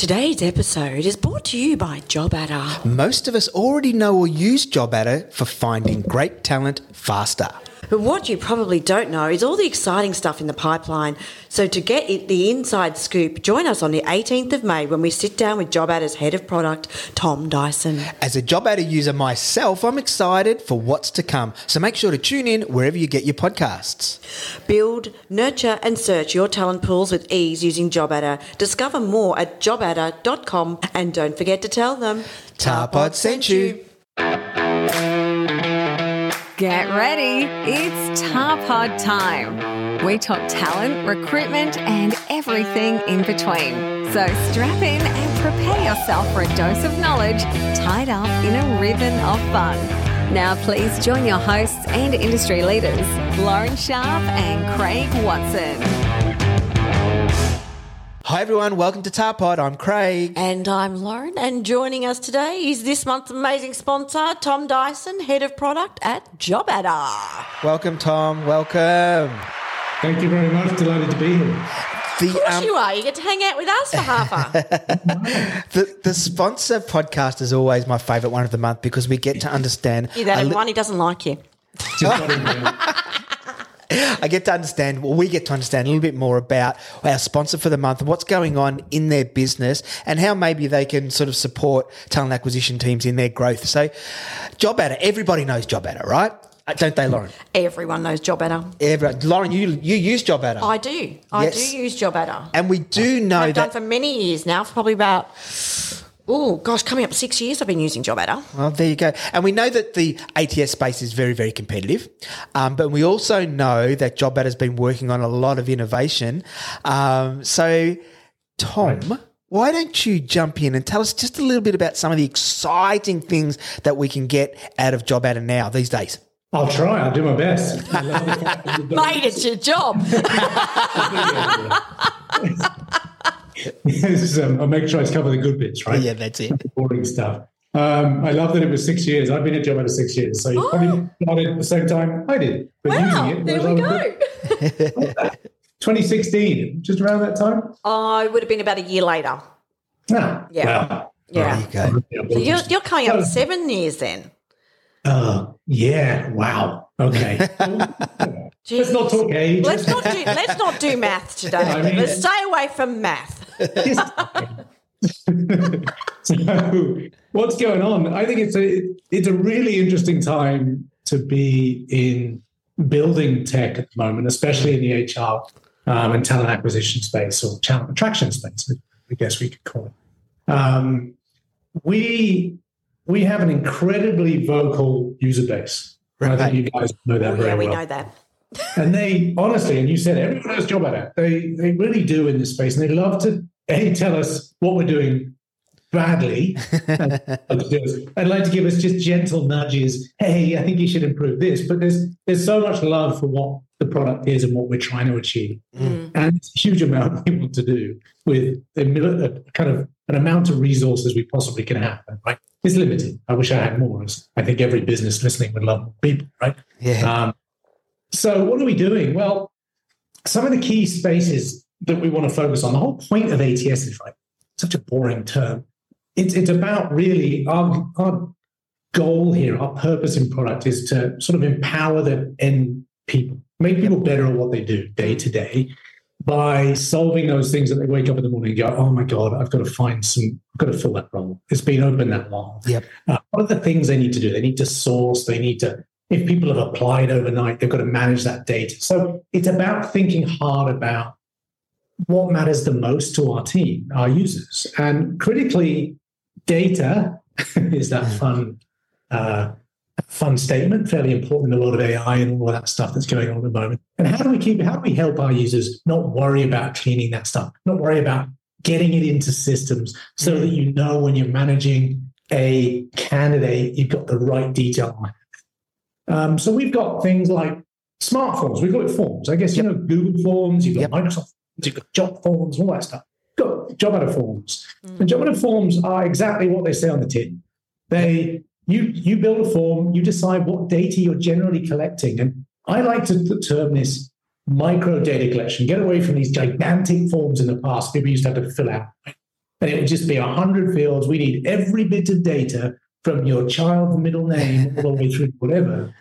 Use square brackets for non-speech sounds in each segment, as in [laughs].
Today's episode is brought to you by JobAdder. Most of us already know or use JobAdder for finding great talent faster. But what you probably don't know is all the exciting stuff in the pipeline. So to get it, the inside scoop, join us on the 18th of May when we sit down with JobAdder's head of product, Tom Dyson. As a JobAdder user myself, I'm excited for what's to come. So make sure to tune in wherever you get your podcasts. Build, nurture, and search your talent pools with ease using JobAdder. Discover more at jobadder.com and don't forget to tell them Tapod sent you. Get ready, it's Tapod time. We talk talent, recruitment, and everything in between. So strap in and prepare yourself for a dose of knowledge tied up in a ribbon of fun. Now, please join your hosts and industry leaders, Lauren Sharp and Craig Watson. Hi everyone, welcome to Tapod. I'm Craig. And I'm Lauren, and joining us today is this month's amazing sponsor, Tom Dyson, Head of Product at JobAdder. Welcome, Tom. Welcome. Thank you very much. Delighted to be here. The, Of course um, you are. You get to hang out with us for half hour. [laughs] the, the sponsor podcast is always my favourite one of the month because we get to [laughs] understand. You're that li- one who doesn't like you. Just got in there. [laughs] I get to understand, well, we get to understand a little bit more about our sponsor for the month, what's going on in their business, and how maybe they can sort of support talent acquisition teams in their growth. So, JobAdder, everybody knows JobAdder, right? Uh, Don't they, Lauren? Everyone knows JobAdder. Every, Lauren, you you use JobAdder, I do. I Yes. do use JobAdder. and we do know I've done that. for many years now, for probably about, oh gosh, coming up six years I've been using JobAdder. Well, there you go. And we know that the ATS space is very, very competitive. Um, but we also know that JobAdder's been working on a lot of innovation. Um, so, Tom, why don't you jump in and tell us just a little bit about some of the exciting things that we can get out of JobAdder now these days? I'll try. I'll do my best. [laughs] I love the fact that you've got- Mate, it's your job. [laughs] [laughs] [laughs] This is, um, I'll make sure I cover the good bits, right? Yeah, that's it. Boring stuff. Um, I love that it was six years. I've been at JobAdder six years, so you probably started at the same time I did. But wow, using it, there we go. [laughs] 2016, just around that time. I would have been about a year later. Ah, Yeah. Well, Yeah. There you go. So you're, you're coming up to seven years then. Uh, yeah. Wow. Okay. [laughs] Let's not talk age. Let's not do let's not do math today. I mean- let's stay away from math. [laughs] so what's going on? I think it's a it's a really interesting time to be in building tech at the moment, especially in the HR um, and talent acquisition space or talent attraction space, I guess we could call it. Um, we we have an incredibly vocal user base. I think you guys know that very yeah, we well. know that. And they honestly, and you said everyone has a job at it. They they really do in this space, and they love to a tell us what we're doing badly. [laughs] and I'd like to give us just gentle nudges. Hey, I think you should improve this. But there's there's so much love for what the product is and what we're trying to achieve, and it's a huge amount of want to do with a, a kind of an amount of resources we possibly can have. Right, it's limited. I wish I had more. as I think every business listening would love more people. Right. Yeah. Um, so, what are we doing? Well, some of the key spaces that we want to focus on, the whole point of ATS is right, such a boring term. It's, it's about really our, our goal here, our purpose in product is to sort of empower the end people, make people better at what they do day to day by solving those things that they wake up in the morning and go, oh my God, I've got to find some, I've got to fill that role. It's been open that long. Yep. Uh, what are the things they need to do? They need to source, they need to if people have applied overnight, they've got to manage that data. So it's about thinking hard about what matters the most to our team, our users. And critically, data [laughs] is that fun, uh, fun statement, fairly important in a lot of AI and all that stuff that's going on at the moment. And how do we keep, how do we help our users not worry about cleaning that stuff, not worry about getting it into systems so that you know when you're managing a candidate, you've got the right detail. Um, so we've got things like smart forms. We've got forms. I guess you know Google Forms. You've got Yep. Microsoft. Forms, You've got Job Forms. All that stuff. You've got Job Adder Forms. And Job Adder Forms are exactly what they say on the tin. They you you build a form. You decide what data you're generally collecting. And I like to term this micro data collection. Get away from these gigantic forms in the past people used to have to fill out. and it would just be 100 fields. We need every bit of data from your child's middle name all the way through whatever.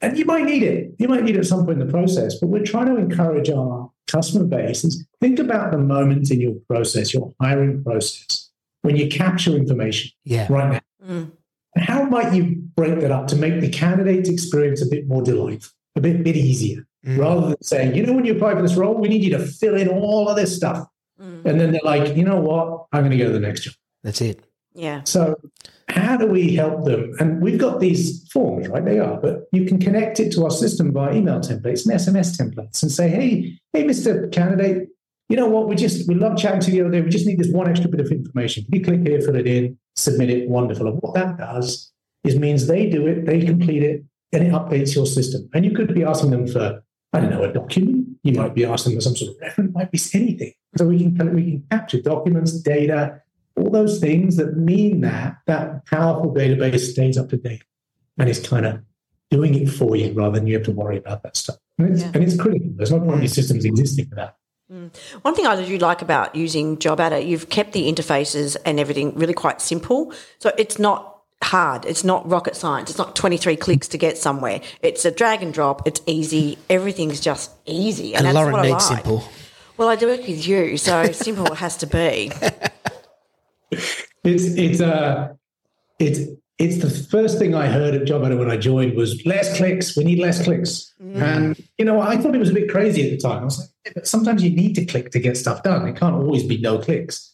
And you might need it. You might need it at some point in the process, but we're trying to encourage our customer base is think about the moment in your process, your hiring process, when you capture information Yeah. right now. Mm. How might you break that up to make the candidate experience a bit more delightful, a bit, bit easier, Mm. rather than saying, you know, when you apply for this role, we need you to fill in all of this stuff. Mm. And then they're like, you know what? I'm going to go to the next job. That's it. Yeah. So, how do we help them? And we've got these forms, right? They are, but you can connect it to our system via email templates and SMS templates and say, hey, hey, Mr. Candidate, you know what? We just, we love chatting to you the other day. We just need this one extra bit of information. Can you click here, fill it in, submit it? Wonderful. And what that does is means they do it, they complete it, and it updates your system. And you could be asking them for, I don't know, a document. You might be asking them for some sort of reference, might be anything. So we can we can capture documents, data, all those things that mean that that powerful database stays up to date and is kind of doing it for you rather than you have to worry about that stuff. And it's, Yeah. and it's critical. There's not one of these mm. systems existing for that. Mm. One thing I do like about using JobAdder, you've kept the interfaces and everything really quite simple. So it's not hard. It's not rocket science. It's not 23 clicks to get somewhere. It's a drag and drop. It's easy. Everything's just easy. And, And that's Lauren what I needs like. simple. Well, I do work with you, so simple it has to be. [laughs] It's it's uh it's it's the first thing I heard at JobAdder when I joined was less clicks. We need less clicks. And you know, I thought it was a bit crazy at the time. I was like, "Yeah, but sometimes you need to click to get stuff done. It can't always be no clicks.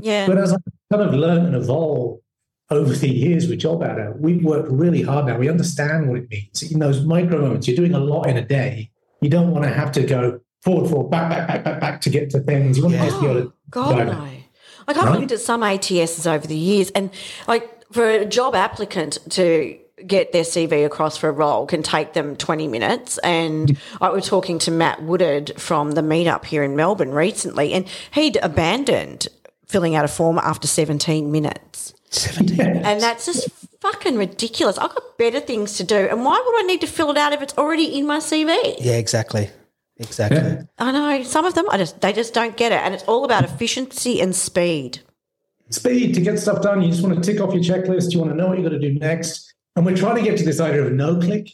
Yeah. But as I kind of learn and evolve over the years with JobAdder, we've worked really hard now. We understand what it means. In those micro moments, you're doing a lot in a day. You don't want to have to go forward, forward, back, back, back, back, back to get to things. You want to just be able to Oh, God. Like I've Right? looked at some ATSs over the years, and like for a job applicant to get their CV across for a role can take them 20 minutes. And I was talking to Matt Woodard from the meetup here in Melbourne recently, and he'd abandoned filling out a form after 17 minutes. 17. And that's just fucking ridiculous. I've got better things to do. And why would I need to fill it out if it's already in my CV? Yeah, exactly. Exactly. Yeah. I know some of them, I just they just don't get it, and it's all about efficiency and speed. speed to get stuff done. You just want to tick off your checklist. You want to know what you're going to do next. And we're trying to get to this idea of no click,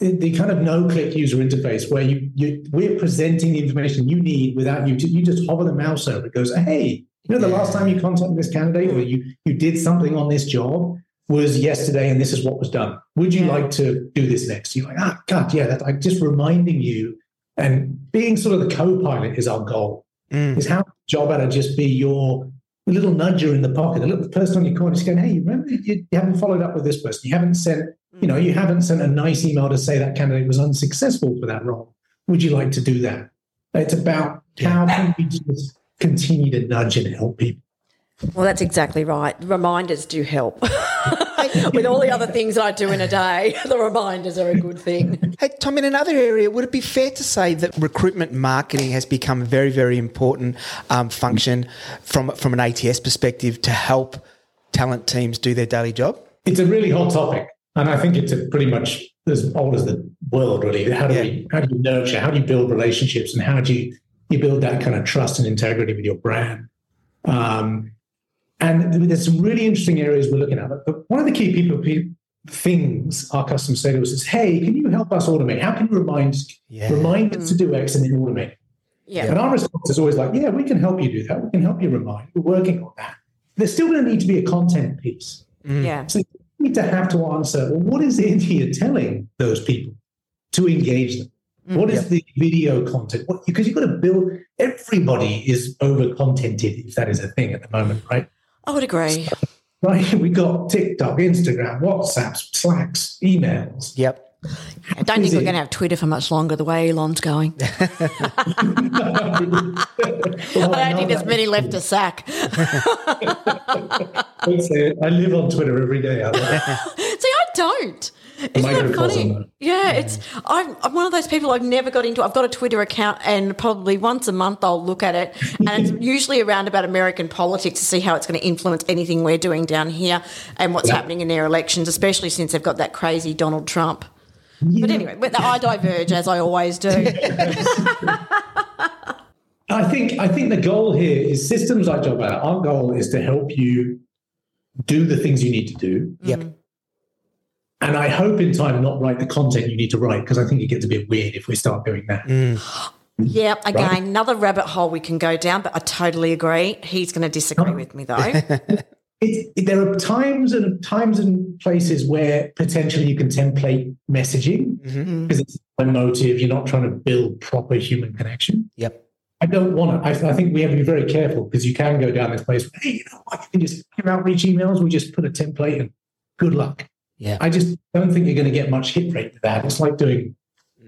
the, the kind of no click user interface where you, you we're presenting the information you need without you. To, you just hover the mouse over. It goes, hey, you know, the last time you contacted this candidate or you you did something on this job was yesterday, and this is what was done. Would you Yeah. like to do this next? You're like, ah, God, yeah. That, I'm just reminding you, and being sort of the co-pilot is our goal Mm. is how JobAdder just be your little nudger in the pocket, the little person on your corner just going, hey, remember you, you haven't followed up with this person. You haven't sent, you know, you haven't sent a nice email to say that candidate was unsuccessful for that role. Would you like to do that? It's about how can we just continue to nudge and help people. Well, that's exactly right. Reminders do help. [laughs] [laughs] With all the other things I do in a day, [laughs] the reminders are a good thing. [laughs] Hey, Tom, in another area, would it be fair to say that recruitment marketing has become a very, very important um, function from, from an ATS perspective to help talent teams do their daily job? It's a really hot topic. And I think it's a pretty much as old as the world, really. How do Yeah. we how do you nurture? How do you build relationships? And how do you, you build that kind of trust and integrity with your brand? Um, and there's some really interesting areas we're looking at. But one of the key people pe- things our customers say to us is, "Hey, can you help us automate? How can you remind us, Yeah. remind us to do X and then automate?" Yeah. And our response is always like, "Yeah, we can help you do that. We can help you remind. We're working on that." There's still going to need to be a content piece. Mm. Yeah. So you need to have to answer, well, what is it [laughs] you're telling those people to engage them? Mm. What is the video content? What, because you've got to build, everybody is over contented, if that is a thing at the moment, right? I would agree. Right? [laughs] We've got TikTok, Instagram, WhatsApps, Slacks, emails. Yep. I don't think Is we're it? going to have Twitter for much longer the way Elon's going. [laughs] I don't think there's many left to sack. [laughs] I live on Twitter every day. I. See, I don't. Isn't that funny? Yeah, it's. I'm, I'm one of those people I've never got into. I've got a Twitter account, and probably once a month I'll look at it, and it's [laughs] usually around about American politics to see how it's going to influence anything we're doing down here and what's Yeah. happening in their elections, especially since they've got that crazy Donald Trump. But anyway, but I diverge as I always do. [laughs] I, think I think the goal here is systems like Job. Our goal is to help you do the things you need to do. Yep. And I hope in time not write the content you need to write because I think it gets a bit weird if we start doing that. Mm. Yeah, again, Right. another rabbit hole we can go down, but I totally agree. He's going to disagree with me though. [laughs] It, it- there are times and times and places where potentially you can template messaging because it's emotive. You're not trying to build proper human connection. Yep. I don't want to. I, I think we have to be very careful because you can go down this place. Hey, you know, I can just give outreach emails. We just put a template and good luck. Yeah. I just don't think you're going to get much hit rate with that. It's like doing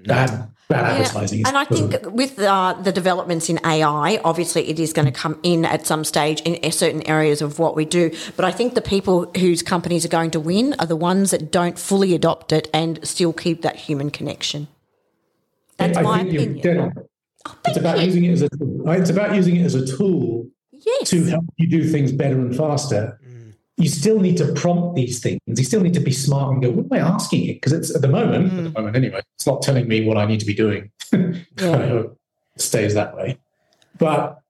bad bad Yeah, advertising. And I think with uh, the developments in AI, obviously it is going to come in at some stage in certain areas of what we do. But I think the people whose companies are going to win are the ones that don't fully adopt it and still keep that human connection. That's I my opinion. dead on. It's about using it as a tool. It's about using it as a tool Yes. to help you do things better and faster. You still need to prompt these things. You still need to be smart and go, what am I asking it? Because it's at the moment, at the hmm. moment anyway, it's not telling me what I need to be doing. I hope it stays that way. But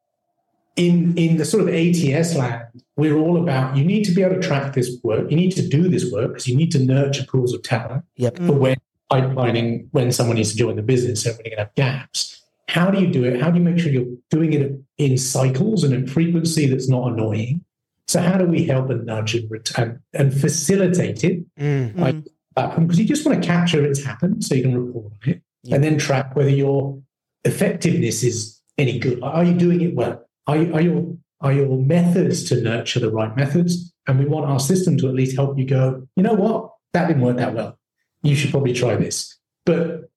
in in the sort of ATS land, we're all about you need to be able to track this work. You need to do this work because you need to nurture pools of talent Yep. for when pipelining when someone needs to join the business, so going to have gaps. How do you do it? How do you make sure you're doing it in cycles and in frequency that's not annoying? So how do we help and nudge and return and facilitate it? Mm. Like uh, um, because you just want to capture it's happened so you can report on it and then track whether your effectiveness is any good. Are you doing it well? Are, you- are your are your methods to nurture the right methods? And we want our system to at least help you go, you know what? That didn't work that well. You should mm. probably try this. But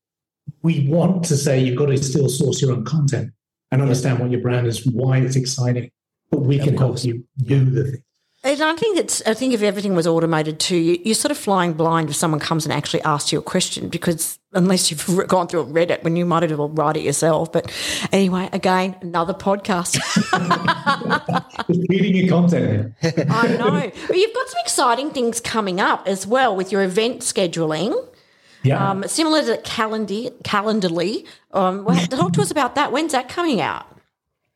we want to say you've got to still source your own content and understand what your brand is, why it's exciting. But we can help you do the thing. And I think it's. I think if everything was automated too, you, you're sort of flying blind if someone comes and actually asks you a question because unless you've re- [laughs] gone through and read it, when you might as well write it yourself. But anyway, again, another podcast. [laughs] Just feeding your content. [laughs] I know. But you've got some exciting things coming up as well with your event scheduling. Yeah. Um, similar to calendar, Calendarly. Um, well, talk to us about that. When's that coming out?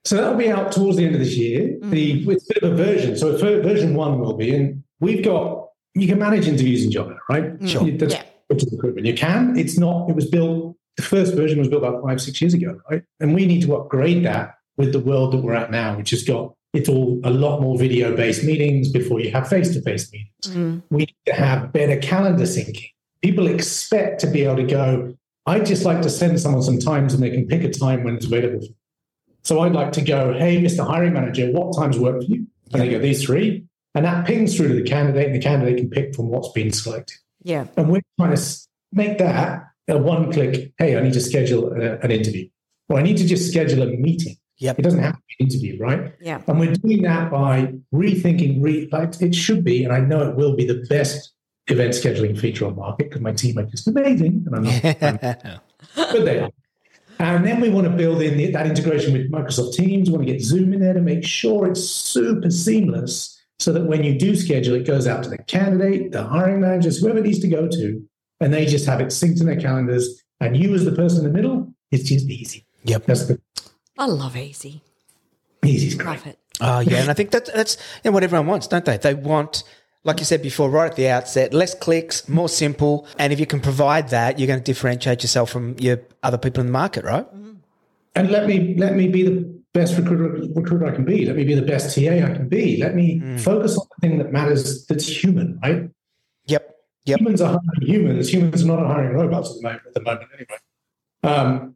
So that'll be out towards the end of this year. Mm-hmm. The it's a bit of a version. So ver- version one will be, and we've got you can manage interviews in Jobber, right? Sure. You- That's Yeah. recruitment. You can. It's not. It was built. The first version was built about five six years ago, right? And we need to upgrade that with the world that we're at now, which has got it's all a lot more video based meetings before you have face to face meetings. We need to have better calendar syncing. People expect to be able to go. I'd just like to send someone some times and they can pick a time when it's available. So I'd like to go, hey, Mr. Hiring Manager, what times work for you? And they go, these three. And that pings through to the candidate, and the candidate can pick from what's been selected. Yeah. And we're trying to make that a one click, hey, I need to schedule a- an interview. Or I need to just schedule a meeting. Yep. It doesn't have to be an interview, right? Yeah. And we're doing that by rethinking, re, like it should be, and I know it will be the best event scheduling feature on market because my team are just amazing. And I'm not, [laughs] but they are. And then we want to build in the, that integration with Microsoft Teams. We want to get Zoom in there to make sure it's super seamless so that when you do schedule, it goes out to the candidate, the hiring managers, whoever it needs to go to, and they just have it synced in their calendars. And you, as the person in the middle, it's just easy. Yep. That's the I love easy. easiest great. Love it. Oh yeah, and I think that that's you know, what everyone wants, don't they? They want, like you said before, right at the outset, less clicks, more simple, and if you can provide that, you're going to differentiate yourself from your other people in the market, right? And let me let me be the best recruiter recruiter I can be. Let me be the best TA I can be. Let me focus on the thing that matters. That's human, right? Yep. Yep. Humans are hiring humans. Humans are not hiring robots at the moment. At the moment, anyway. Um,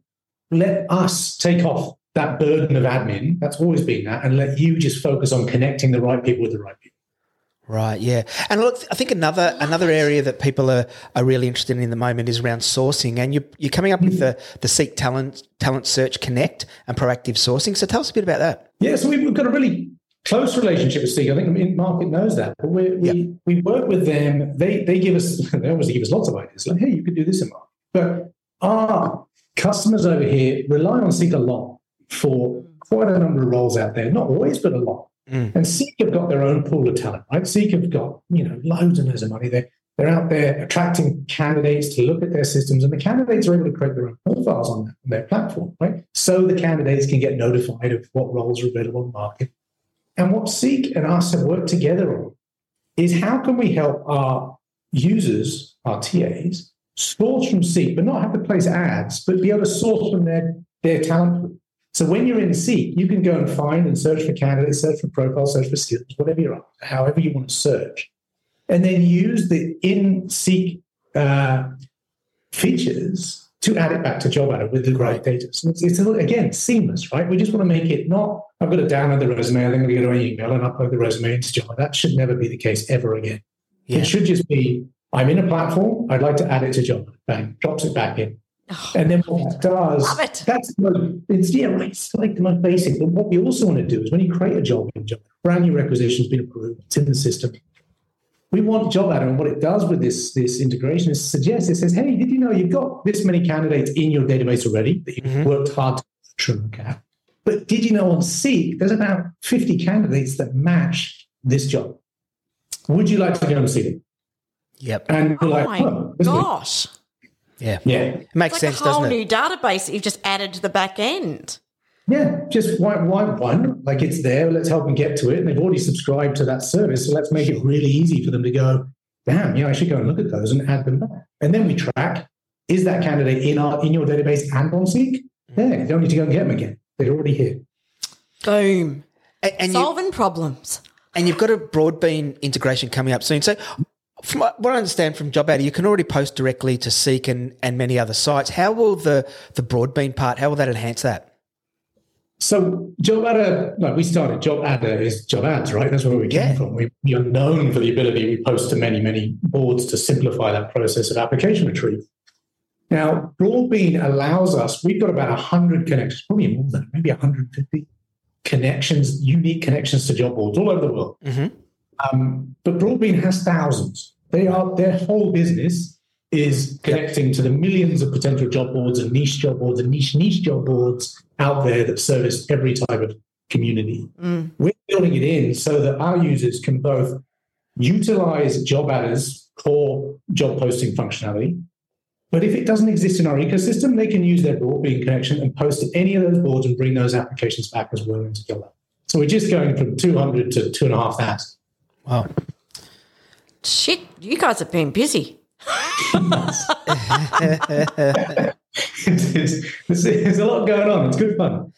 let us take off that burden of admin. That's always been that, and let you just focus on connecting the right people with the right people. Right, yeah, and look, I think another another area that people are, are really interested in at the moment is around sourcing, and you you're coming up with the the Seek Talent Talent Search Connect and proactive sourcing. So tell us a bit about that. Yeah, so we've we've got a really close relationship with Seek. I think the market knows that. But we we, we work with them. They they give us [laughs] they obviously give us lots of ideas. Like, hey, you could do this in market. But our customers over here rely on Seek a lot for quite a number of roles out there. Not always, but a lot. Mm. And Seek have got their own pool of talent, right? Seek have got, you know, loads and loads of money. They're They're out there attracting candidates to look at their systems, and the candidates are able to create their own profiles on, their platform, right? So the candidates can get notified of what roles are available on the market. And what Seek and us have worked together on is how can we help our users, our TAs, source from Seek, but not have to place ads, but be able to source from their, their talent. So when you're in Seek, you can go and find and search for candidates, search for profiles, search for skills, whatever you're after, however you want to search and then use the in seek uh, features to add it back to JobAdder with the right data. So it's, it's again seamless, right? We just want to make it not I've got to download the resume, I'm going to go to an email and upload the resume into JobAdder. That should never be the case ever again. Yeah. It should just be I'm in a platform, I'd like to add it to JobAdder. Bang, drops it back in. Oh, and then what that does, it. that's it's yeah, right, it's like the most basic. But what we also want to do is when you create a job job, brand new requisition's been approved, it's in the system we want job JobAdder, and what it does with this, this integration is suggest it says, hey, did you know you've got this many candidates in your database already that you've mm-hmm. worked hard to look at? But did you know on Seek, there's about 50 candidates that match this job? Would you like to go and see them? Yep. And oh like, my oh, gosh. Yeah. Yeah. It makes it's like sense, a whole doesn't new database that you've just added to the back end. Yeah, just why, why one? Like it's there, let's help them get to it. And they've already subscribed to that service. So let's make it really easy for them to go, damn, yeah, I should go and look at those and add them back. And then we track, is that candidate in our in your database and on Seek? Hmm. Yeah, you don't need to go and get them again. They're already here. Boom. And, and Solving you, problems. And you've got a Broadbean integration coming up soon. So from what I understand from JobAdder, you can already post directly to Seek and, and many other sites. How will the, the Broadbean part, how will that enhance that? So JobAdder, like we started, JobAdder is job ads, right? That's where we came yeah. from. We, we, are known for the ability we post to many, many boards to simplify that process of application retrieval. Now, Broadbean allows us, we've got about 100 connections, probably more than maybe 150 connections, unique connections to job boards all over the world. Mm-hmm. Um, but Broadbean has thousands. They are their whole business is connecting to the millions of potential job boards and niche job boards and niche niche job boards out there that service every type of community. Mm. We're building it in so that our users can both utilize JobAdder's core job posting functionality. But if it doesn't exist in our ecosystem, they can use their Broadbean connection and post to any of those boards and bring those applications back as well into. So we're just going from 200 to 2,500. Wow. Shit, you guys have been busy [laughs] there's, a lot going on. It's good fun.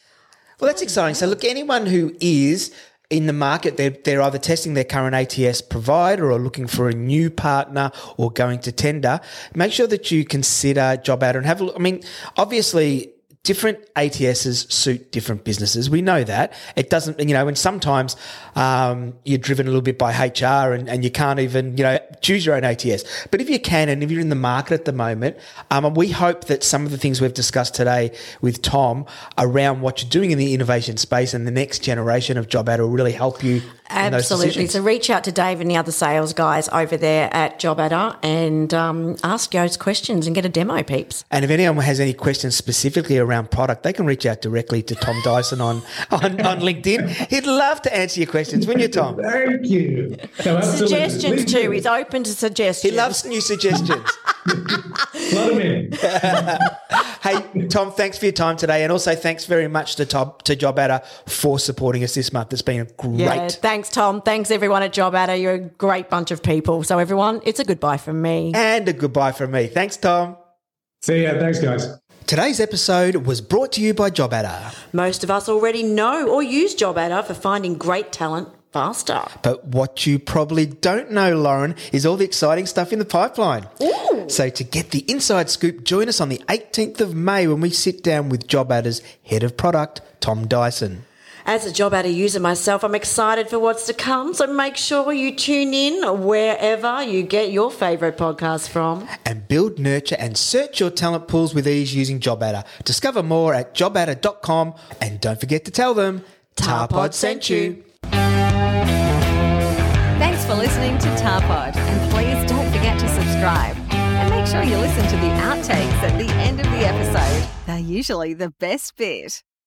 Well, that's exciting. So, look, anyone who is in the market, they're, they're either testing their current ATS provider or looking for a new partner or going to tender, make sure that you consider JobAdder and have a look. I mean, obviously, different ATSs suit different businesses. We know that. It doesn't, you know, and sometimes um, you're driven a little bit by HR and, and you can't even, you know, choose your own ATS. But if you can, and if you're in the market at the moment, um, we hope that some of the things we've discussed today with Tom around what you're doing in the innovation space and the next generation of job ad will really help you. Absolutely. So reach out to Dave and the other sales guys over there at JobAdder and um, ask those questions and get a demo, peeps. And if anyone has any questions specifically around around product, they can reach out directly to Tom Dyson on, on, on LinkedIn. He'd love to answer your questions, wouldn't you, Tom? Thank you. No, suggestions too. He's open to suggestions. He loves new suggestions. Let him in. hey, Tom, thanks for your time today. And also thanks very much to Tom, to JobAdder for supporting us this month. It's been a great. Yeah, thanks, Tom. Thanks, everyone at JobAdder. You're a great bunch of people. So, everyone, it's a goodbye from me. And a goodbye from me. Thanks, Tom. See ya. Thanks, guys. Today's episode was brought to you by JobAdder. Most of us already know or use JobAdder for finding great talent faster. But what you probably don't know, Lauren, is all the exciting stuff in the pipeline. Ooh. So to get the inside scoop, join us on the 18th of May when we sit down with JobAdder's head of product, Tom Dyson. As a job JobAdder user myself, I'm excited for what's to come. So make sure you tune in wherever you get your favourite podcast from. And build, nurture, and search your talent pools with ease using JobAdder. Discover more at jobadder.com and don't forget to tell them Tapod sent you. Thanks for listening to Tapod, and please don't forget to subscribe. And make sure you listen to the outtakes at the end of the episode. They're usually the best bit.